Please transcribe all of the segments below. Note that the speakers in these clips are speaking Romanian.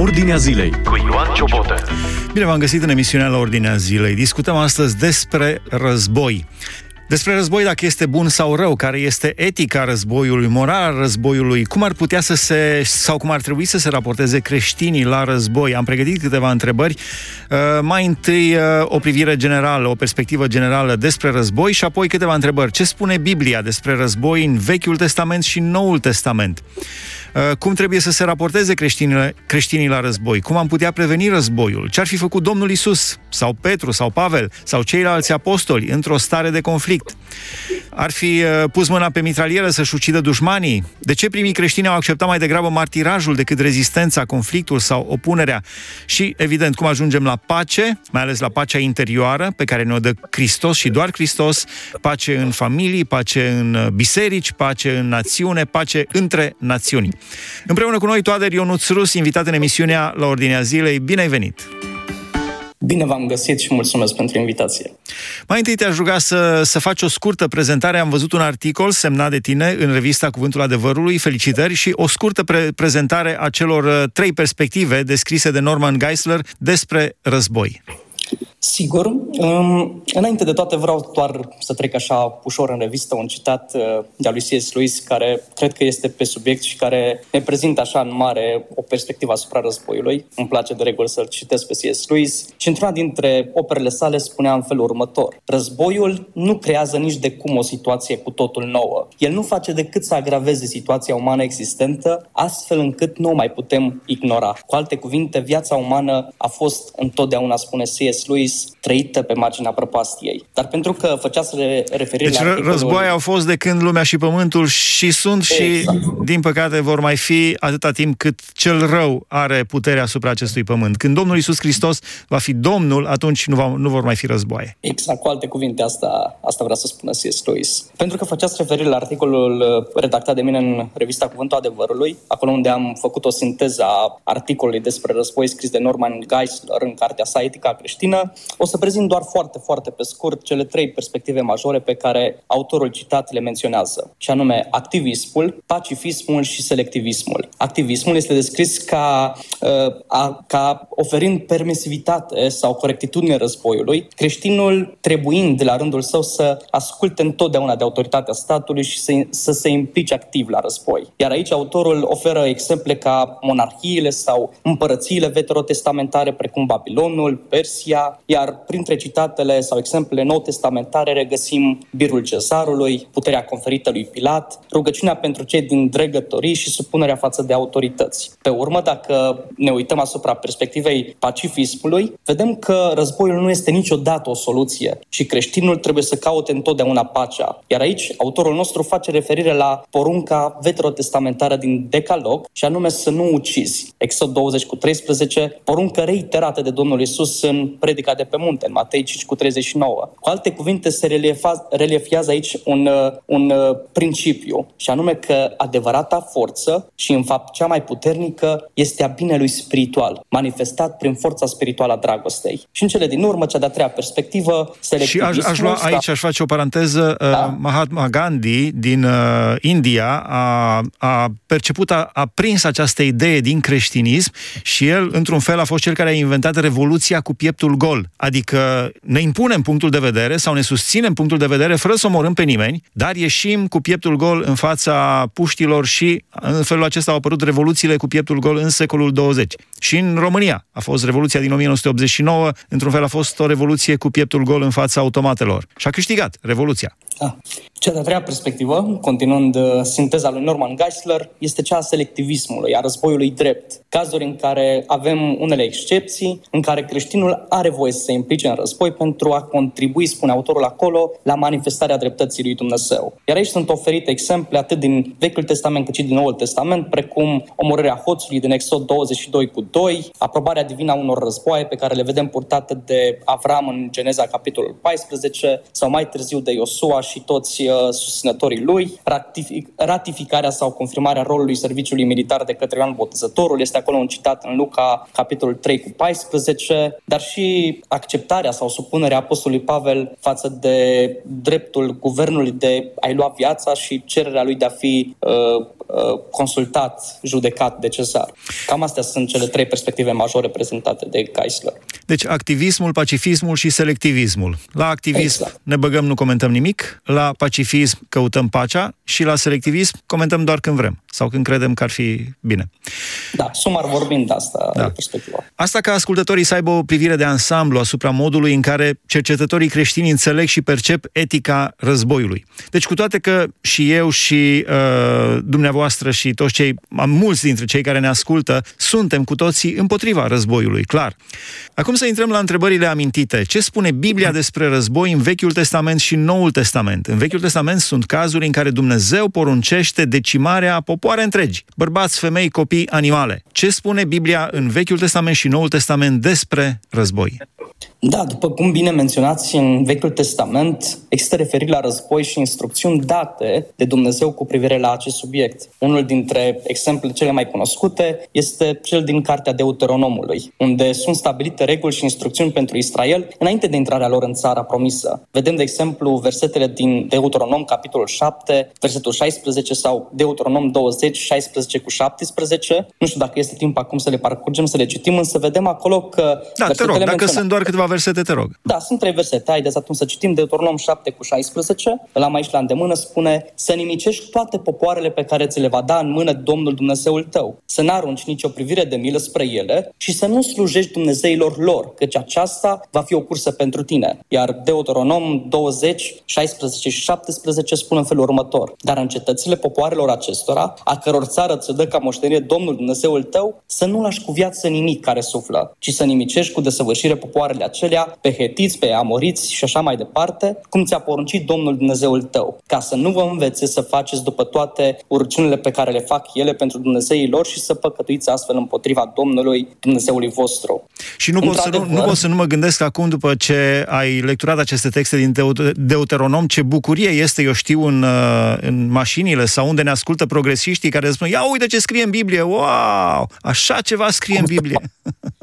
Ordinea zilei cu Ioan Ciobotă. Bine v-am găsit în emisiunea la Ordinea zilei. Discutăm astăzi despre război. Despre război, dacă este bun sau rău, care este etica războiului, morala războiului, cum ar putea să se, sau cum ar trebui să se raporteze creștinii la război. Am pregătit câteva întrebări. Uh, mai întâi uh, o privire generală, o perspectivă generală despre război și apoi câteva întrebări. Ce spune Biblia despre război în Vechiul Testament și Noul Testament? Uh, cum trebuie să se raporteze creștinii, creștinii la război? Cum am putea preveni războiul? Ce ar fi făcut Domnul Isus sau Petru sau Pavel sau ceilalți apostoli într-o stare de conflict? Ar fi uh, pus mâna pe mitralieră să-și ucidă dușmanii? De ce primii creștini au acceptat mai degrabă martirajul decât rezistența, conflictul sau opunerea? Și, evident, cum ajungem la pace, mai ales la pacea interioară pe care ne-o dă Hristos și doar Hristos, pace în familii, pace în uh, biserici, pace în națiune, pace între națiuni. Împreună cu noi, Toader Ionuț Rus, invitat în emisiunea La Ordinea Zilei. Bine ai venit! Bine v-am găsit și mulțumesc pentru invitație. Mai întâi te-aș ruga să, să faci o scurtă prezentare. Am văzut un articol semnat de tine în revista Cuvântul Adevărului. Felicitări și o scurtă pre- prezentare a celor uh, trei perspective descrise de Norman Geisler despre război. Sigur. Um, înainte de toate vreau doar să trec așa ușor în revistă un citat uh, de-a lui C.S. Lewis care cred că este pe subiect și care ne prezintă așa în mare o perspectivă asupra războiului. Îmi place de regulă să-l citesc pe C.S. Lewis și într-una dintre operele sale spunea în felul următor. Războiul nu creează nici de cum o situație cu totul nouă. El nu face decât să agraveze situația umană existentă, astfel încât nu o mai putem ignora. Cu alte cuvinte, viața umană a fost întotdeauna, spune C.S. Lewis, Lewis trăită pe marginea prăpastiei. Dar pentru că făceați referire deci la articolul... războaie au fost de când lumea și pământul și sunt exact. și, din păcate, vor mai fi atâta timp cât cel rău are puterea asupra acestui pământ. Când Domnul Isus Hristos va fi Domnul, atunci nu, va, nu vor mai fi războaie. Exact, cu alte cuvinte, asta, asta vrea să spună C.S. Lewis. Pentru că făceați referire la articolul uh, redactat de mine în revista Cuvântul Adevărului, acolo unde am făcut o sinteză a articolului despre război scris de Norman Geisler în cartea sa Etica creștină, o să prezint doar foarte, foarte pe scurt cele trei perspective majore pe care autorul citat le menționează, și anume activismul, pacifismul și selectivismul. Activismul este descris ca, uh, a, ca oferind permisivitate sau corectitudine războiului, creștinul trebuind la rândul său să asculte întotdeauna de autoritatea statului și să, să se implice activ la război. Iar aici autorul oferă exemple ca monarhiile sau împărățiile veterotestamentare precum Babilonul, Persia, iar printre citatele sau exemplele nou testamentare regăsim birul cezarului, puterea conferită lui Pilat, rugăciunea pentru cei din dregătorii și supunerea față de autorități. Pe urmă, dacă ne uităm asupra perspectivei pacifismului, vedem că războiul nu este niciodată o soluție și creștinul trebuie să caute întotdeauna pacea. Iar aici, autorul nostru face referire la porunca veterotestamentară din Decalog și anume să nu ucizi. Exod 20 cu 13, poruncă reiterată de Domnul Isus în predica de pe munte, în Matei 5 cu 39. Cu alte cuvinte, se reliefa, reliefiază aici un, uh, un uh, principiu, și anume că adevărata forță și, în fapt, cea mai puternică este a binelui spiritual, manifestat prin forța spirituală a dragostei. Și în cele din urmă, cea de-a treia perspectivă, Și aș, aș lua aici, aș face o paranteză, uh, da? Mahatma Gandhi din uh, India a, a perceput, a, a prins această idee din creștinism și el, într-un fel, a fost cel care a inventat revoluția cu pieptul gol. Adică ne impunem punctul de vedere sau ne susținem punctul de vedere fără să omorâm pe nimeni, dar ieșim cu pieptul gol în fața puștilor și în felul acesta au apărut revoluțiile cu pieptul gol în secolul 20. Și în România a fost revoluția din 1989, într-un fel a fost o revoluție cu pieptul gol în fața automatelor. Și a câștigat revoluția. Da. Cea de-a treia perspectivă, continuând uh, sinteza lui Norman Geisler, este cea a selectivismului, a războiului drept. Cazuri în care avem unele excepții, în care creștinul are voie să se implice în război pentru a contribui, spune autorul acolo, la manifestarea dreptății lui Dumnezeu. Iar aici sunt oferite exemple atât din Vechiul Testament cât și din Noul Testament, precum omorârea hoțului din Exod 22 cu 2, aprobarea divină a unor războaie pe care le vedem purtate de Avram în Geneza capitolul 14 sau mai târziu de Iosua și toți uh, susținătorii lui, ratific, ratificarea sau confirmarea rolului serviciului militar de către Ioan Botezătorul, este acolo un citat în Luca, capitolul 3 cu 14, dar și acceptarea sau supunerea apostolului Pavel față de dreptul guvernului de a-i lua viața și cererea lui de a fi uh, uh, consultat, judecat de cezar. Cam astea sunt cele trei perspective majore prezentate de Geisler. Deci activismul, pacifismul și selectivismul. La activism exact. ne băgăm, nu comentăm nimic, la pacifism căutăm pacea și la selectivism comentăm doar când vrem sau când credem că ar fi bine. Da, sumar vorbind asta da. perspectiva. Asta ca ascultătorii să aibă o privire de ansamblu asupra modului în care cercetătorii creștini înțeleg și percep etica războiului. Deci cu toate că și eu și uh, dumneavoastră și toți cei, mulți dintre cei care ne ascultă, suntem cu toții împotriva războiului, clar. Acum să intrăm la întrebările amintite. Ce spune Biblia despre război în Vechiul Testament și Noul Testament? În Vechiul Testament sunt cazuri în care Dumnezeu poruncește decimarea popoare întregi, bărbați, femei, copii, animale. Ce spune Biblia în Vechiul Testament și Noul Testament despre război? Da, după cum bine menționați în Vechiul Testament, există referiri la război și instrucțiuni date de Dumnezeu cu privire la acest subiect. Unul dintre exemplele cele mai cunoscute este cel din Cartea Deuteronomului, unde sunt stabilite reguli și instrucțiuni pentru Israel înainte de intrarea lor în țara promisă. Vedem, de exemplu, versetele din Deuteronom, capitolul 7, versetul 16 sau Deuteronom 20, 16 cu 17. Nu știu dacă este timp acum să le parcurgem, să le citim, însă vedem acolo că... Da, te rog, dacă sunt doar câteva versete, te rog. Da, sunt trei versete. Haideți atunci să citim Deuteronom 7 cu 16. Îl am aici la îndemână, spune să nimicești toate popoarele pe care ți le va da în mână Domnul Dumnezeul tău. Să n-arunci nicio privire de milă spre ele și să nu slujești Dumnezeilor lor, căci aceasta va fi o cursă pentru tine. Iar Deuteronom 20, 16 și 17 spun în felul următor. Dar în cetățile popoarelor acestora, a căror țară ți dă ca moștenire Domnul Dumnezeul tău, să nu lași cu viață nimic care suflă, ci să nimicești cu desăvârșire popoarele acelea, pe hetiți, pe amoriți și așa mai departe, cum ți-a poruncit Domnul Dumnezeul tău, ca să nu vă învețe să faceți după toate urciunile pe care le fac ele pentru Dumnezeii lor și să păcătuiți astfel împotriva Domnului Dumnezeului vostru. Și nu pot, să nu, nu pot să nu mă gândesc acum, după ce ai lecturat aceste texte din Deuteronom, ce bucurie este, eu știu, în, uh, în mașinile sau unde ne ascultă progresiștii care spun, ia uite ce scrie în Biblie, wow, așa ceva scrie în Biblie.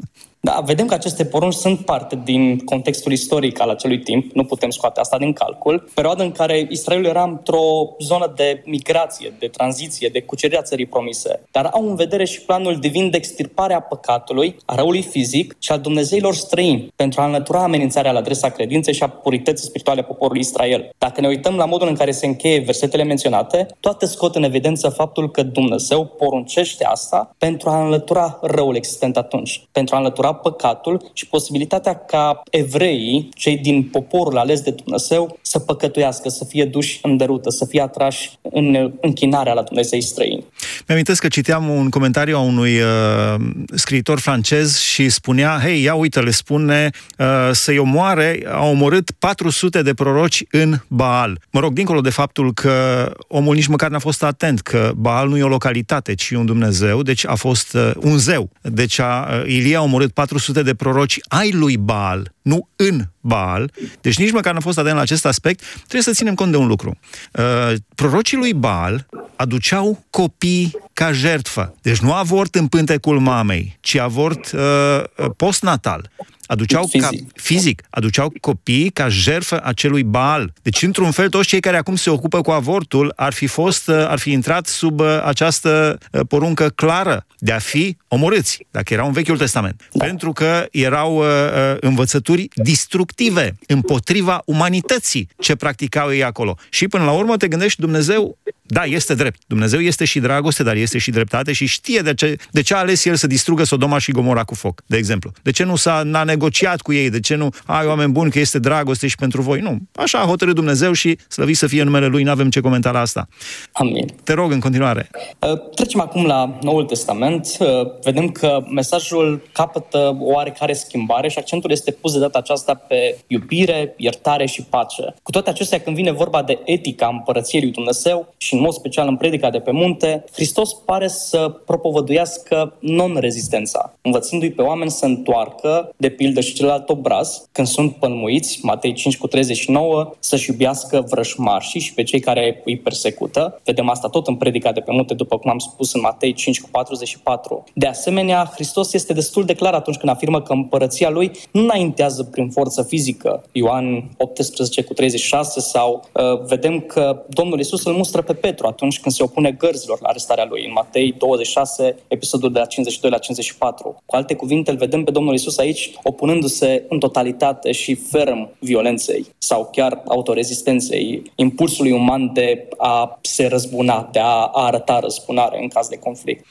Da, vedem că aceste porunci sunt parte din contextul istoric al acelui timp, nu putem scoate asta din calcul. Perioada în care Israelul era într-o zonă de migrație, de tranziție, de cucerirea țării promise, dar au în vedere și planul divin de extirpare a păcatului, a răului fizic și al Dumnezeilor străini, pentru a înlătura amenințarea la adresa credinței și a purității spirituale a poporului Israel. Dacă ne uităm la modul în care se încheie versetele menționate, toate scot în evidență faptul că Dumnezeu poruncește asta pentru a înlătura răul existent atunci, pentru a înlătura păcatul și posibilitatea ca evreii, cei din poporul ales de Dumnezeu, să păcătuiască, să fie duși în derută, să fie atrași în închinarea la Dumnezei străini. Mi-amintesc că citeam un comentariu a unui uh, scriitor francez și spunea, hei, ia uite, le spune uh, să-i omoare, a omorât 400 de proroci în Baal. Mă rog, dincolo de faptul că omul nici măcar n-a fost atent, că Baal nu e o localitate, ci un Dumnezeu, deci a fost uh, un zeu. Deci a, uh, Ilie a omorât 400 de proroci ai lui Baal, nu în Baal. Deci nici măcar nu a fost atent la acest aspect. Trebuie să ținem cont de un lucru. Uh, prorocii lui Baal aduceau copii ca jertfă. Deci nu avort în pântecul mamei, ci avort uh, postnatal aduceau fizic. Ca, fizic, aduceau copii ca jertfă acelui Baal. Deci, într-un fel, toți cei care acum se ocupă cu avortul ar fi fost, ar fi intrat sub uh, această uh, poruncă clară de a fi omorâți, dacă erau în Vechiul Testament. Da. Pentru că erau uh, uh, învățături distructive împotriva umanității ce practicau ei acolo. Și până la urmă te gândești, Dumnezeu, da, este drept. Dumnezeu este și dragoste, dar este și dreptate și știe de ce, de ce a ales el să distrugă Sodoma și Gomora cu foc, de exemplu. De ce nu s-a n-a negociat cu ei? De ce nu, ai oameni buni că este dragoste și pentru voi? Nu. Așa a hotărât Dumnezeu și slăvit să fie numele Lui, nu avem ce comenta la asta. Amin. Te rog în continuare. Uh, trecem acum la Noul Testament. Uh, vedem că mesajul capătă o oarecare schimbare și accentul este pus de data aceasta pe iubire, iertare și pace. Cu toate acestea, când vine vorba de etica împărăției lui Dumnezeu și în mod special în predica de pe munte, Hristos pare să propovăduiască non-rezistența, învățându-i pe oameni să întoarcă, de pildă și celălalt obraz, când sunt pălmuiți, Matei 5 cu 39, să-și iubească vrășmașii și pe cei care îi persecută. Vedem asta tot în predica de pe munte, după cum am spus în Matei 5 cu 44. De asemenea, Hristos este destul de clar atunci când afirmă că împărăția lui nu înaintează prin forță fizică. Ioan 18 cu 36 sau uh, vedem că Domnul Isus îl mustră pe Petru atunci când se opune gărzilor la arestarea lui, în Matei 26, episodul de la 52 la 54. Cu alte cuvinte, îl vedem pe Domnul Isus aici opunându-se în totalitate și ferm violenței sau chiar autorezistenței, impulsului uman de a se răzbuna, de a arăta răzbunare în caz de conflict.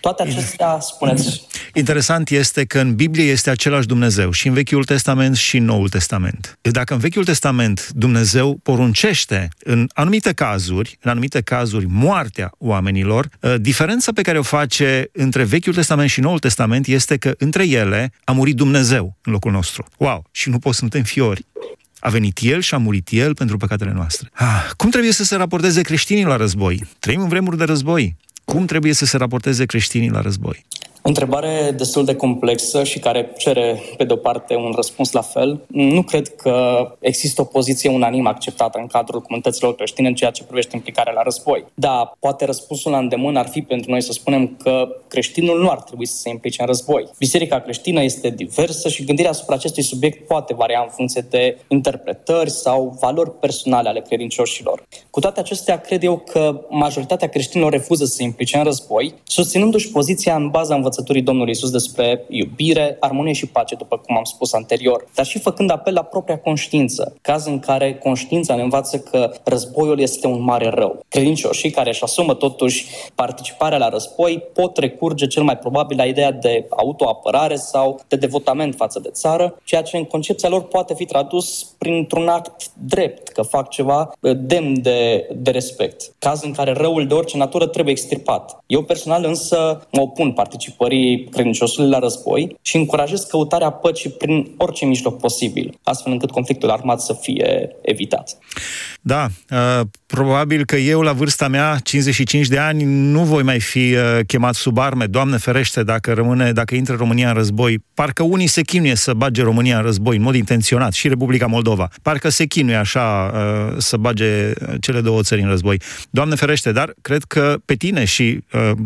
Toate acestea, spuneți... Interesant este că în Biblie este același Dumnezeu și în Vechiul Testament și în Noul Testament. Dacă în Vechiul Testament Dumnezeu poruncește în anumite cazuri, în anumite cazuri, moartea oamenilor, ă, diferența pe care o face între Vechiul Testament și Noul Testament este că între ele a murit Dumnezeu în locul nostru. Wow! Și nu poți să suntem fiori. A venit El și a murit El pentru păcatele noastre. Ah, cum trebuie să se raporteze creștinii la război? Trăim în vremuri de război. Cum trebuie să se raporteze creștinii la război? O întrebare destul de complexă și care cere, pe de-o parte, un răspuns la fel. Nu cred că există o poziție unanimă acceptată în cadrul comunităților creștine în ceea ce privește implicarea la război. Da, poate răspunsul la îndemână ar fi pentru noi să spunem că creștinul nu ar trebui să se implice în război. Biserica creștină este diversă și gândirea asupra acestui subiect poate varia în funcție de interpretări sau valori personale ale credincioșilor. Cu toate acestea, cred eu că majoritatea creștinilor refuză să se implice în război, susținându-și poziția în baza învățării învățăturii Domnului Isus despre iubire, armonie și pace, după cum am spus anterior, dar și făcând apel la propria conștiință, caz în care conștiința ne învață că războiul este un mare rău. Credincioșii care își asumă totuși participarea la război pot recurge cel mai probabil la ideea de autoapărare sau de devotament față de țară, ceea ce în concepția lor poate fi tradus printr-un act drept, că fac ceva demn de, de respect. Caz în care răul de orice natură trebuie extirpat. Eu personal însă mă opun participării participării credinciosului la război și încurajez căutarea păcii prin orice mijloc posibil, astfel încât conflictul armat să fie evitat. Da, uh, probabil că eu la vârsta mea, 55 de ani, nu voi mai fi uh, chemat sub arme. Doamne ferește dacă rămâne, dacă intră România în război. Parcă unii se chinuie să bage România în război, în mod intenționat, și Republica Moldova. Parcă se chinuie așa uh, să bage cele două țări în război. Doamne ferește, dar cred că pe tine și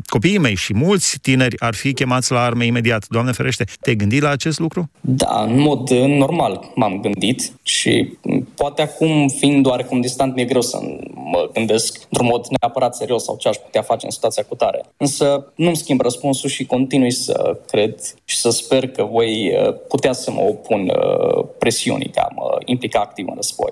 copiii mei și mulți tineri ar fi chemați la arme imediat. Doamne ferește, te-ai gândit la acest lucru? Da, în mod normal m-am gândit și poate acum, fiind oarecum distant, mi-e greu să mă gândesc într-un mod neapărat serios sau ce aș putea face în situația cu tare. Însă nu-mi schimb răspunsul și continui să cred și să sper că voi uh, putea să mă opun uh, presiunii de a mă implica activ în război.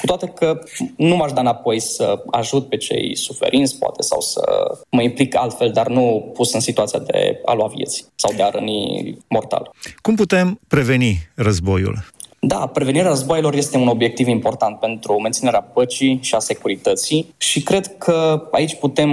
Cu toate că nu m-aș da înapoi să ajut pe cei suferinți, poate, sau să mă implic altfel, dar nu pus în situația de a lua vieți sau de a răni mortal. Cum putem preveni războiul? Da, prevenirea războaielor este un obiectiv important pentru menținerea păcii și a securității și cred că aici putem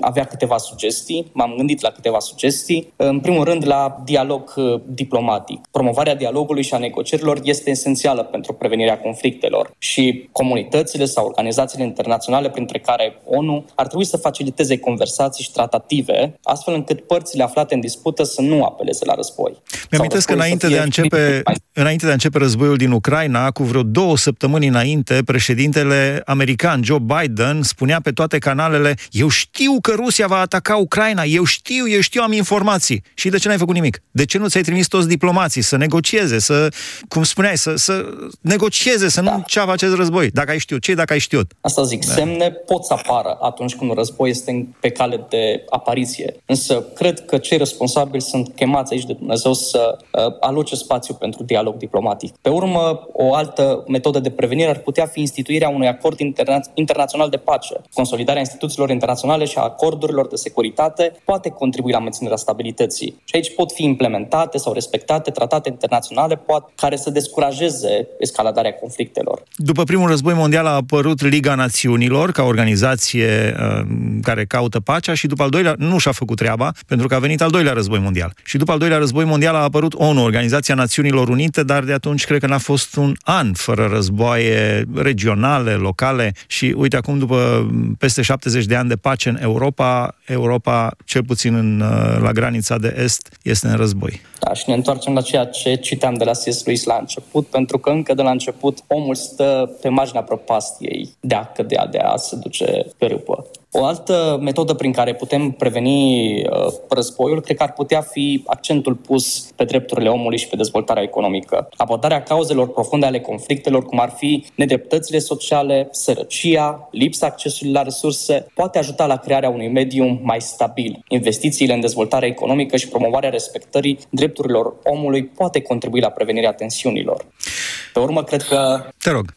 avea câteva sugestii. M-am gândit la câteva sugestii. În primul rând, la dialog uh, diplomatic. Promovarea dialogului și a negocierilor este esențială pentru prevenirea conflictelor și comunitățile sau organizațiile internaționale, printre care ONU, ar trebui să faciliteze conversații și tratative, astfel încât părțile aflate în dispută să nu apeleze la război. Mi-am că înainte de, a începe, înainte de a începe războiul din Ucraina, cu vreo două săptămâni înainte, președintele american Joe Biden spunea pe toate canalele eu știu că Rusia va ataca Ucraina, eu știu, eu știu, am informații. Și de ce n-ai făcut nimic? De ce nu ți-ai trimis toți diplomații să negocieze, să, cum spuneai, să, să negocieze, să da. nu ceava acest război? Dacă ai știut, ce dacă ai știut? Asta zic, da. semne pot să apară atunci când un război este pe cale de apariție. Însă cred că cei responsabili sunt chemați aici de Dumnezeu să uh, aloce spațiu pentru dialog diplomatic. Pe urmă, o altă metodă de prevenire ar putea fi instituirea unui acord interna- internațional de pace. Consolidarea instituțiilor internaționale și a acordurilor de securitate poate contribui la menținerea stabilității. Și aici pot fi implementate sau respectate tratate internaționale poate, care să descurajeze escaladarea conflictelor. După primul război mondial a apărut Liga Națiunilor ca organizație uh, care caută pacea și după al doilea nu și-a făcut treaba pentru că a venit al doilea război mondial. Și după al doilea război mondial a apărut ONU, Organizația Națiunilor Unite, dar de atunci cred că n-a fost un an fără războaie regionale, locale și uite acum după peste 70 de ani de pace în Europa, Europa, cel puțin în, la granița de est, este în război. Da, și ne întoarcem la ceea ce citeam de la C.S. Lewis la început, pentru că încă de la început omul stă pe marginea propastiei de a cădea, de a se duce pe râpă. O altă metodă prin care putem preveni uh, războiul, cred că ar putea fi accentul pus pe drepturile omului și pe dezvoltarea economică. Abordarea cauzelor profunde ale conflictelor, cum ar fi nedreptățile sociale, sărăcia, lipsa accesului la resurse, poate ajuta la crearea unui mediu mai stabil. Investițiile în dezvoltarea economică și promovarea respectării drepturilor omului poate contribui la prevenirea tensiunilor. Pe urmă, cred că... Te rog.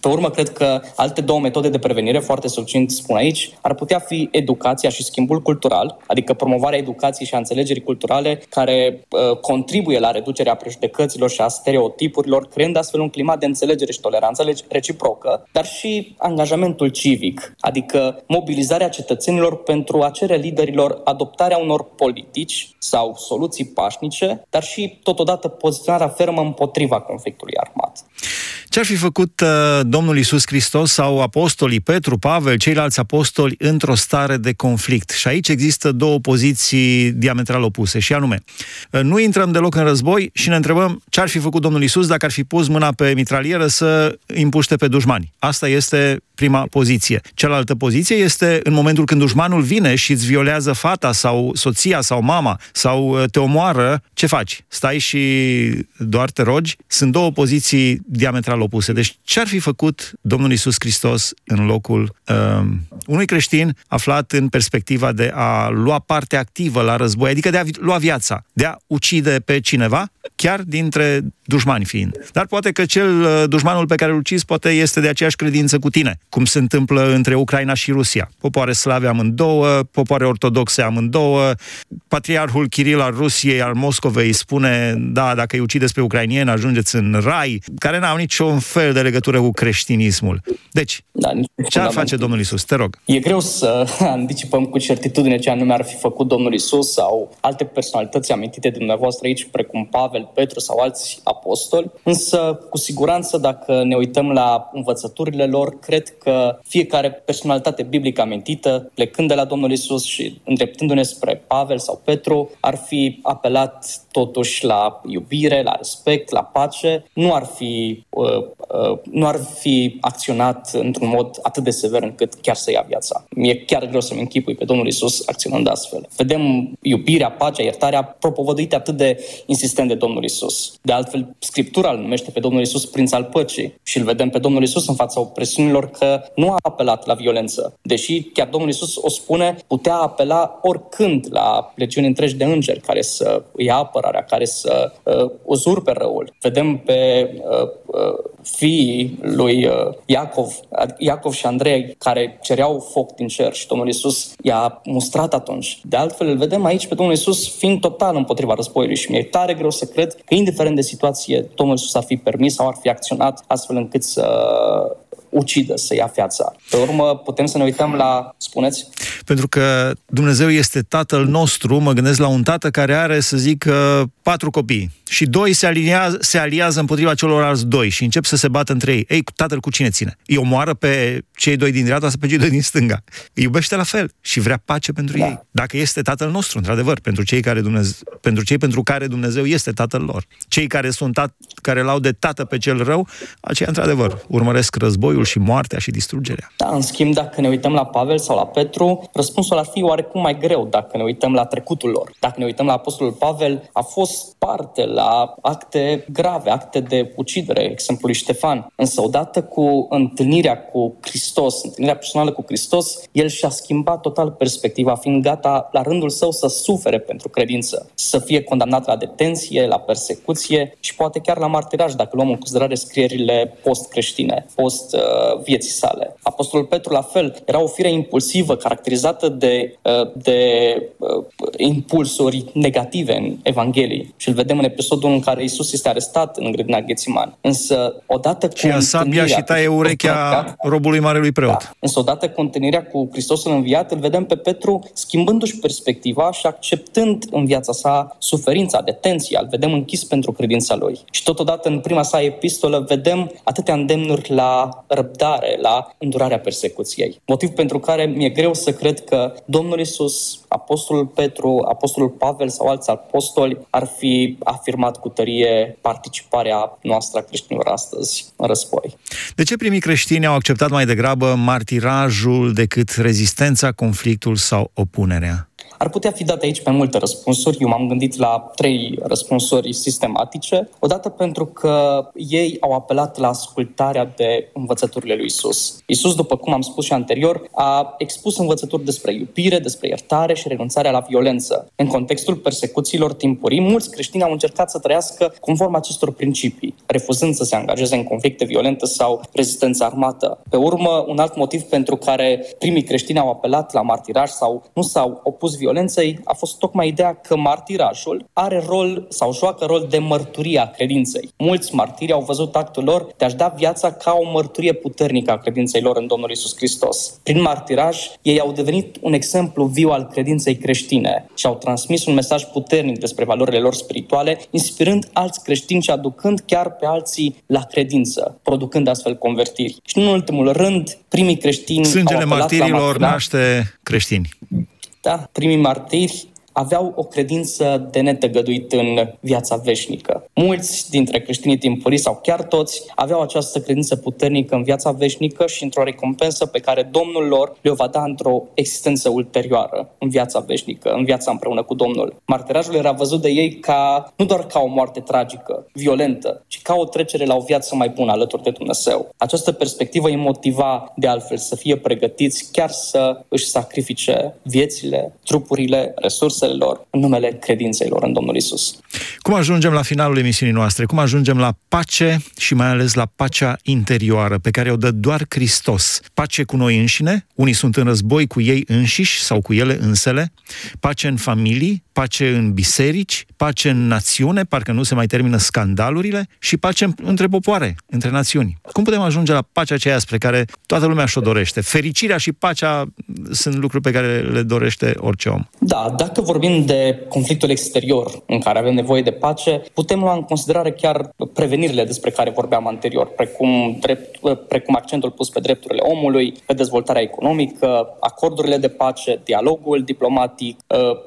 Pe urmă, cred că alte două metode de prevenire, foarte succint spun aici, ar putea fi educația și schimbul cultural, adică promovarea educației și a înțelegerii culturale care uh, contribuie la reducerea prejudecăților și a stereotipurilor, creând astfel un climat de înțelegere și toleranță reciprocă, dar și angajamentul civic, adică mobilizarea cetățenilor pentru a cere liderilor adoptarea unor politici sau soluții pașnice, dar și totodată poziționarea fermă împotriva conflictului armat. Ce ar fi făcut uh, Domnul Isus Hristos sau apostolii Petru, Pavel, ceilalți apostoli într-o stare de conflict? Și aici există două poziții diametral opuse, și anume, uh, nu intrăm deloc în război și ne întrebăm ce ar fi făcut Domnul Isus dacă ar fi pus mâna pe mitralieră să împuște pe dușmani. Asta este prima poziție. Cealaltă poziție este în momentul când dușmanul vine și îți violează fata sau soția sau mama sau uh, te omoară, ce faci? Stai și doar te rogi? Sunt două poziții diametral opuse. Deci ce ar fi făcut Domnul Isus Hristos în locul uh, unui creștin aflat în perspectiva de a lua parte activă la război, adică de a lua viața, de a ucide pe cineva, chiar dintre dușmani fiind. Dar poate că cel uh, dușmanul pe care îl ucizi poate este de aceeași credință cu tine, cum se întâmplă între Ucraina și Rusia. Popoare slave amândouă, popoare ortodoxe amândouă, patriarhul Kiril al Rusiei, al Moscovei spune, da, dacă îi ucideți pe ucrainieni, ajungeți în rai, care n-au niciun fel de legătură cu creștinismul. Deci, da, ce ar face Domnul Isus? Te rog. E greu să anticipăm cu certitudine ce anume ar fi făcut Domnul Isus sau alte personalități amintite de dumneavoastră aici, precum Pavel, Petru sau alți apostoli, însă cu siguranță dacă ne uităm la învățăturile lor, cred că fiecare personalitate biblică amintită, plecând de la Domnul Isus și îndreptându-ne spre Pavel sau Petru, ar fi apelat totuși la iubire, la respect, la pace, nu ar fi, uh, uh, nu ar fi acționat într-un mod atât de sever încât chiar să ia viața. Mi-e chiar greu să-mi închipui pe Domnul Isus acționând astfel. Vedem iubirea, pacea, iertarea propovăduite atât de insistent de Domnul Isus. De altfel, Scriptura îl numește pe Domnul Isus prinț al păcii și îl vedem pe Domnul Isus în fața opresiunilor că nu a apelat la violență. Deși chiar Domnul Isus o spune, putea apela oricând la legiuni întregi de îngeri care să îi apărarea, care să uh, uzurpe răul. Vedem pe uh, uh, fiii lui uh, Iacov, Iacov și Andrei, care cereau foc din cer și Domnul Isus i-a mustrat atunci. De altfel, îl vedem aici pe Domnul Isus fiind total împotriva războiului și mi-e tare greu să cred că, indiferent de situație, Domnul Isus ar fi permis sau ar fi acționat astfel încât să ucidă, să ia viața. Pe urmă, putem să ne uităm la... Spuneți? Pentru că Dumnezeu este Tatăl nostru, mă gândesc la un tată care are, să zic, patru copii și doi se, alinează, se aliază împotriva celorlalți doi și încep să se bată între ei. Ei, tatăl cu cine ține? Îi omoară pe cei doi din dreapta sau pe cei doi din stânga. Îi iubește la fel și vrea pace pentru da. ei. Dacă este tatăl nostru, într-adevăr, pentru cei, care Dumnezeu, pentru cei pentru care Dumnezeu este tatăl lor. Cei care sunt tat, care l-au de tată pe cel rău, aceia, într-adevăr, urmăresc războiul și moartea și distrugerea. Da, în schimb, dacă ne uităm la Pavel sau la Petru, răspunsul ar fi oarecum mai greu dacă ne uităm la trecutul lor. Dacă ne uităm la Apostolul Pavel, a fost parte la acte grave, acte de ucidere, exemplului Ștefan. Însă odată cu întâlnirea cu Hristos, întâlnirea personală cu Hristos, el și-a schimbat total perspectiva, fiind gata la rândul său să sufere pentru credință, să fie condamnat la detenție, la persecuție și poate chiar la martiraj, dacă luăm în considerare scrierile post-creștine, post-vieții sale. Apostolul Petru, la fel, era o fire impulsivă, caracterizată de, uh, de uh, impulsuri negative în Evanghelie. Și îl vedem în episodul în care Isus este arestat în grădina Ghețiman. Însă, odată cu Și a sabia și taie urechea robului marelui preot. Da. Însă, odată cu întâlnirea cu Hristos în înviat, îl vedem pe Petru schimbându-și perspectiva și acceptând în viața sa suferința, detenția. Îl vedem închis pentru credința lui. Și totodată, în prima sa epistolă, vedem atâtea îndemnuri la răbdare, la îndurarea persecuției. Motiv pentru care mi-e greu să cred că Domnul Isus, Apostolul Petru, Apostolul Pavel sau alți apostoli ar fi afirmat cu tărie participarea noastră a creștinilor astăzi în război. De ce primii creștini au acceptat mai degrabă martirajul decât rezistența, conflictul sau opunerea? Ar putea fi date aici mai multe răspunsuri. Eu m-am gândit la trei răspunsuri sistematice. Odată pentru că ei au apelat la ascultarea de învățăturile lui Isus. Isus, după cum am spus și anterior, a expus învățături despre iubire, despre iertare și renunțarea la violență. În contextul persecuțiilor timpurii, mulți creștini au încercat să trăiască conform acestor principii, refuzând să se angajeze în conflicte violente sau rezistență armată. Pe urmă, un alt motiv pentru care primii creștini au apelat la martiraj sau nu s-au opus violenței violenței a fost tocmai ideea că martirajul are rol sau joacă rol de mărturie a credinței. Mulți martiri au văzut actul lor de a-și da viața ca o mărturie puternică a credinței lor în Domnul Isus Hristos. Prin martiraj, ei au devenit un exemplu viu al credinței creștine și au transmis un mesaj puternic despre valorile lor spirituale, inspirând alți creștini și aducând chiar pe alții la credință, producând astfel convertiri. Și în ultimul rând, primii creștini Sângele martirilor naște creștini. Da, primii martiri aveau o credință de netăgăduit în viața veșnică. Mulți dintre creștinii timpurii, sau chiar toți, aveau această credință puternică în viața veșnică și într-o recompensă pe care Domnul lor le-o va da într-o existență ulterioară, în viața veșnică, în viața împreună cu Domnul. Martirajul era văzut de ei ca, nu doar ca o moarte tragică, violentă, ci ca o trecere la o viață mai bună alături de Dumnezeu. Această perspectivă îi motiva, de altfel, să fie pregătiți chiar să își sacrifice viețile, trupurile, resursele lor în numele credinței lor în Domnul Isus. Cum ajungem la finalul emisiunii noastre? Cum ajungem la pace și mai ales la pacea interioară pe care o dă doar Hristos? Pace cu noi înșine, unii sunt în război cu ei înșiși sau cu ele însele, pace în familii, pace în biserici, pace în națiune, parcă nu se mai termină scandalurile, și pace între popoare, între națiuni. Cum putem ajunge la pacea aceea spre care toată lumea și-o dorește? Fericirea și pacea sunt lucruri pe care le dorește orice om. Da, dacă vorbim de conflictul exterior în care avem nevoie de pace, putem lua în considerare chiar prevenirile despre care vorbeam anterior, precum, drept, precum accentul pus pe drepturile omului, pe dezvoltarea economică, acordurile de pace, dialogul diplomatic,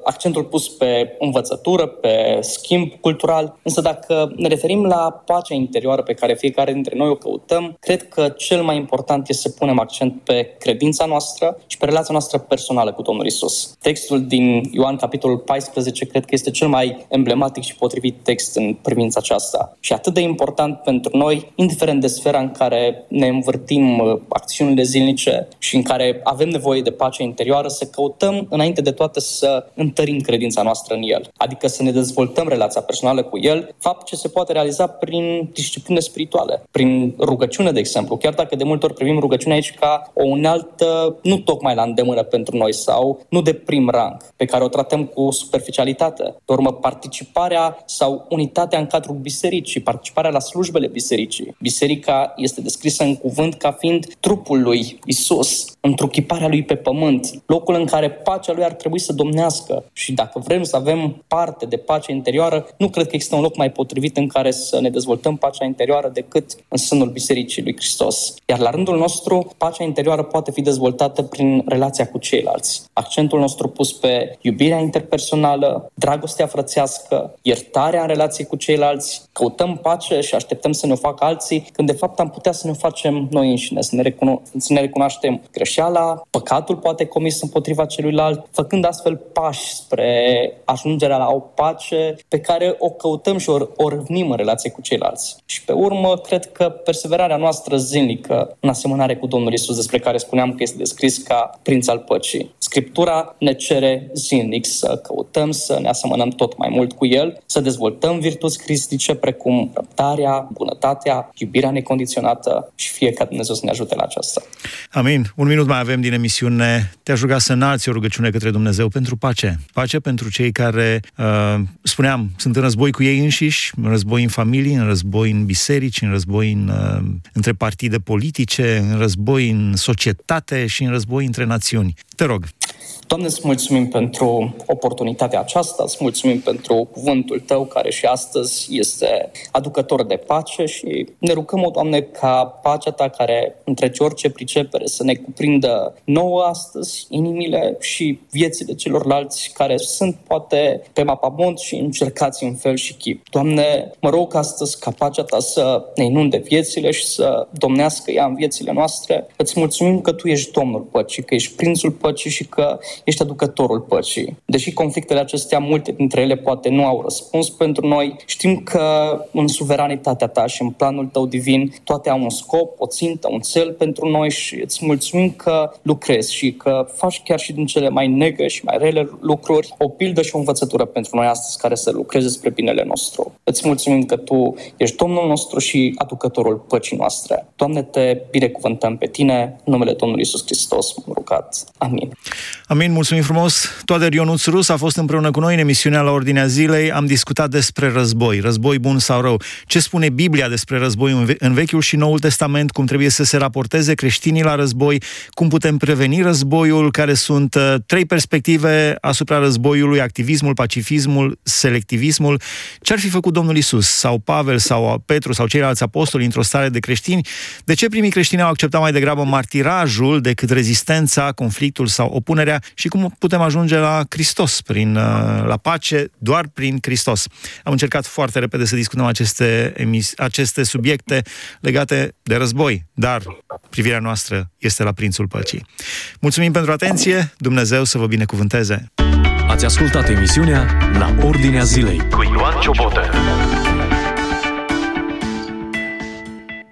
accentul pus pe pe învățătură, pe schimb cultural. Însă dacă ne referim la pacea interioară pe care fiecare dintre noi o căutăm, cred că cel mai important este să punem accent pe credința noastră și pe relația noastră personală cu Domnul Isus. Textul din Ioan, capitolul 14, cred că este cel mai emblematic și potrivit text în privința aceasta. Și atât de important pentru noi, indiferent de sfera în care ne învârtim uh, acțiunile zilnice și în care avem nevoie de pace interioară, să căutăm înainte de toate să întărim credința noastră în el, adică să ne dezvoltăm relația personală cu el, fapt ce se poate realiza prin discipline spirituale, prin rugăciune, de exemplu, chiar dacă de multe ori privim rugăciunea aici ca o unealtă nu tocmai la îndemână pentru noi sau nu de prim rang, pe care o tratăm cu superficialitate. Pe urmă, participarea sau unitatea în cadrul bisericii, participarea la slujbele bisericii. Biserica este descrisă în cuvânt ca fiind trupul lui Isus, întruchiparea lui pe pământ, locul în care pacea lui ar trebui să domnească. Și dacă vrem vrem să avem parte de pace interioară, nu cred că există un loc mai potrivit în care să ne dezvoltăm pacea interioară decât în sânul Bisericii lui Hristos. Iar la rândul nostru, pacea interioară poate fi dezvoltată prin relația cu ceilalți. Accentul nostru pus pe iubirea interpersonală, dragostea frățească, iertarea în relație cu ceilalți, căutăm pace și așteptăm să ne o facă alții, când de fapt am putea să ne o facem noi înșine, să ne, recuno- să ne recunoaștem greșeala, păcatul poate comis împotriva celuilalt, făcând astfel pași spre ajungerea la o pace pe care o căutăm și o, o râvnim în relație cu ceilalți. Și pe urmă, cred că perseverarea noastră zilnică în asemănare cu Domnul Isus, despre care spuneam că este descris ca prinț al păcii. Scriptura ne cere zilnic să căutăm să ne asemănăm tot mai mult cu El, să dezvoltăm virtuți cristice precum răbdarea, bunătatea, iubirea necondiționată și fie ca Dumnezeu să ne ajute la aceasta. Amin. Un minut mai avem din emisiune. Te-aș ruga să înalți o rugăciune către Dumnezeu pentru pace. Pace pentru cei care, uh, spuneam, sunt în război cu ei înșiși, în război în familii, în război în biserici, în război în, uh, între partide politice, în război în societate și în război între națiuni. Te rog. Doamne, îți mulțumim pentru oportunitatea aceasta, îți mulțumim pentru cuvântul Tău care și astăzi este aducător de pace și ne rugăm, o Doamne, ca pacea Ta care întrece orice pricepere să ne cuprindă nouă astăzi inimile și viețile celorlalți care sunt poate pe mapamont și încercați în fel și chip. Doamne, mă rog astăzi ca pacea Ta să ne inunde viețile și să domnească ea în viețile noastre. Îți mulțumim că Tu ești Domnul păcii, că ești Prințul păcii și că ești aducătorul păcii. Deși conflictele acestea, multe dintre ele poate nu au răspuns pentru noi, știm că în suveranitatea ta și în planul tău divin toate au un scop, o țintă, un cel pentru noi și îți mulțumim că lucrezi și că faci chiar și din cele mai negre și mai rele lucruri o pildă și o învățătură pentru noi astăzi care să lucreze spre binele nostru. Îți mulțumim că Tu ești Domnul nostru și aducătorul păcii noastre. Doamne, te binecuvântăm pe Tine, în numele Domnului Isus Hristos, m rugat. Amin. Amin, mulțumim frumos. Toader Ionuț Rus a fost împreună cu noi în emisiunea la Ordinea Zilei. Am discutat despre război, război bun sau rău. Ce spune Biblia despre război în Vechiul și Noul Testament, cum trebuie să se raporteze creștinii la război, cum putem preveni războiul, care sunt uh, trei perspective asupra războiului, activismul, pacifismul, selectivismul. Ce ar fi făcut Domnul Isus sau Pavel sau Petru sau ceilalți apostoli într-o stare de creștini? De ce primii creștini au acceptat mai degrabă martirajul decât rezistența, conflictul sau opunerea și cum putem ajunge la Hristos, prin, uh, la pace, doar prin Hristos. Am încercat foarte repede să discutăm aceste, emis- aceste subiecte legate de război, dar privirea noastră este la Prințul Păcii. Mulțumim pentru atenție, Dumnezeu să vă binecuvânteze! Ați ascultat emisiunea La Ordinea Zilei cu Ioan Ciobotă.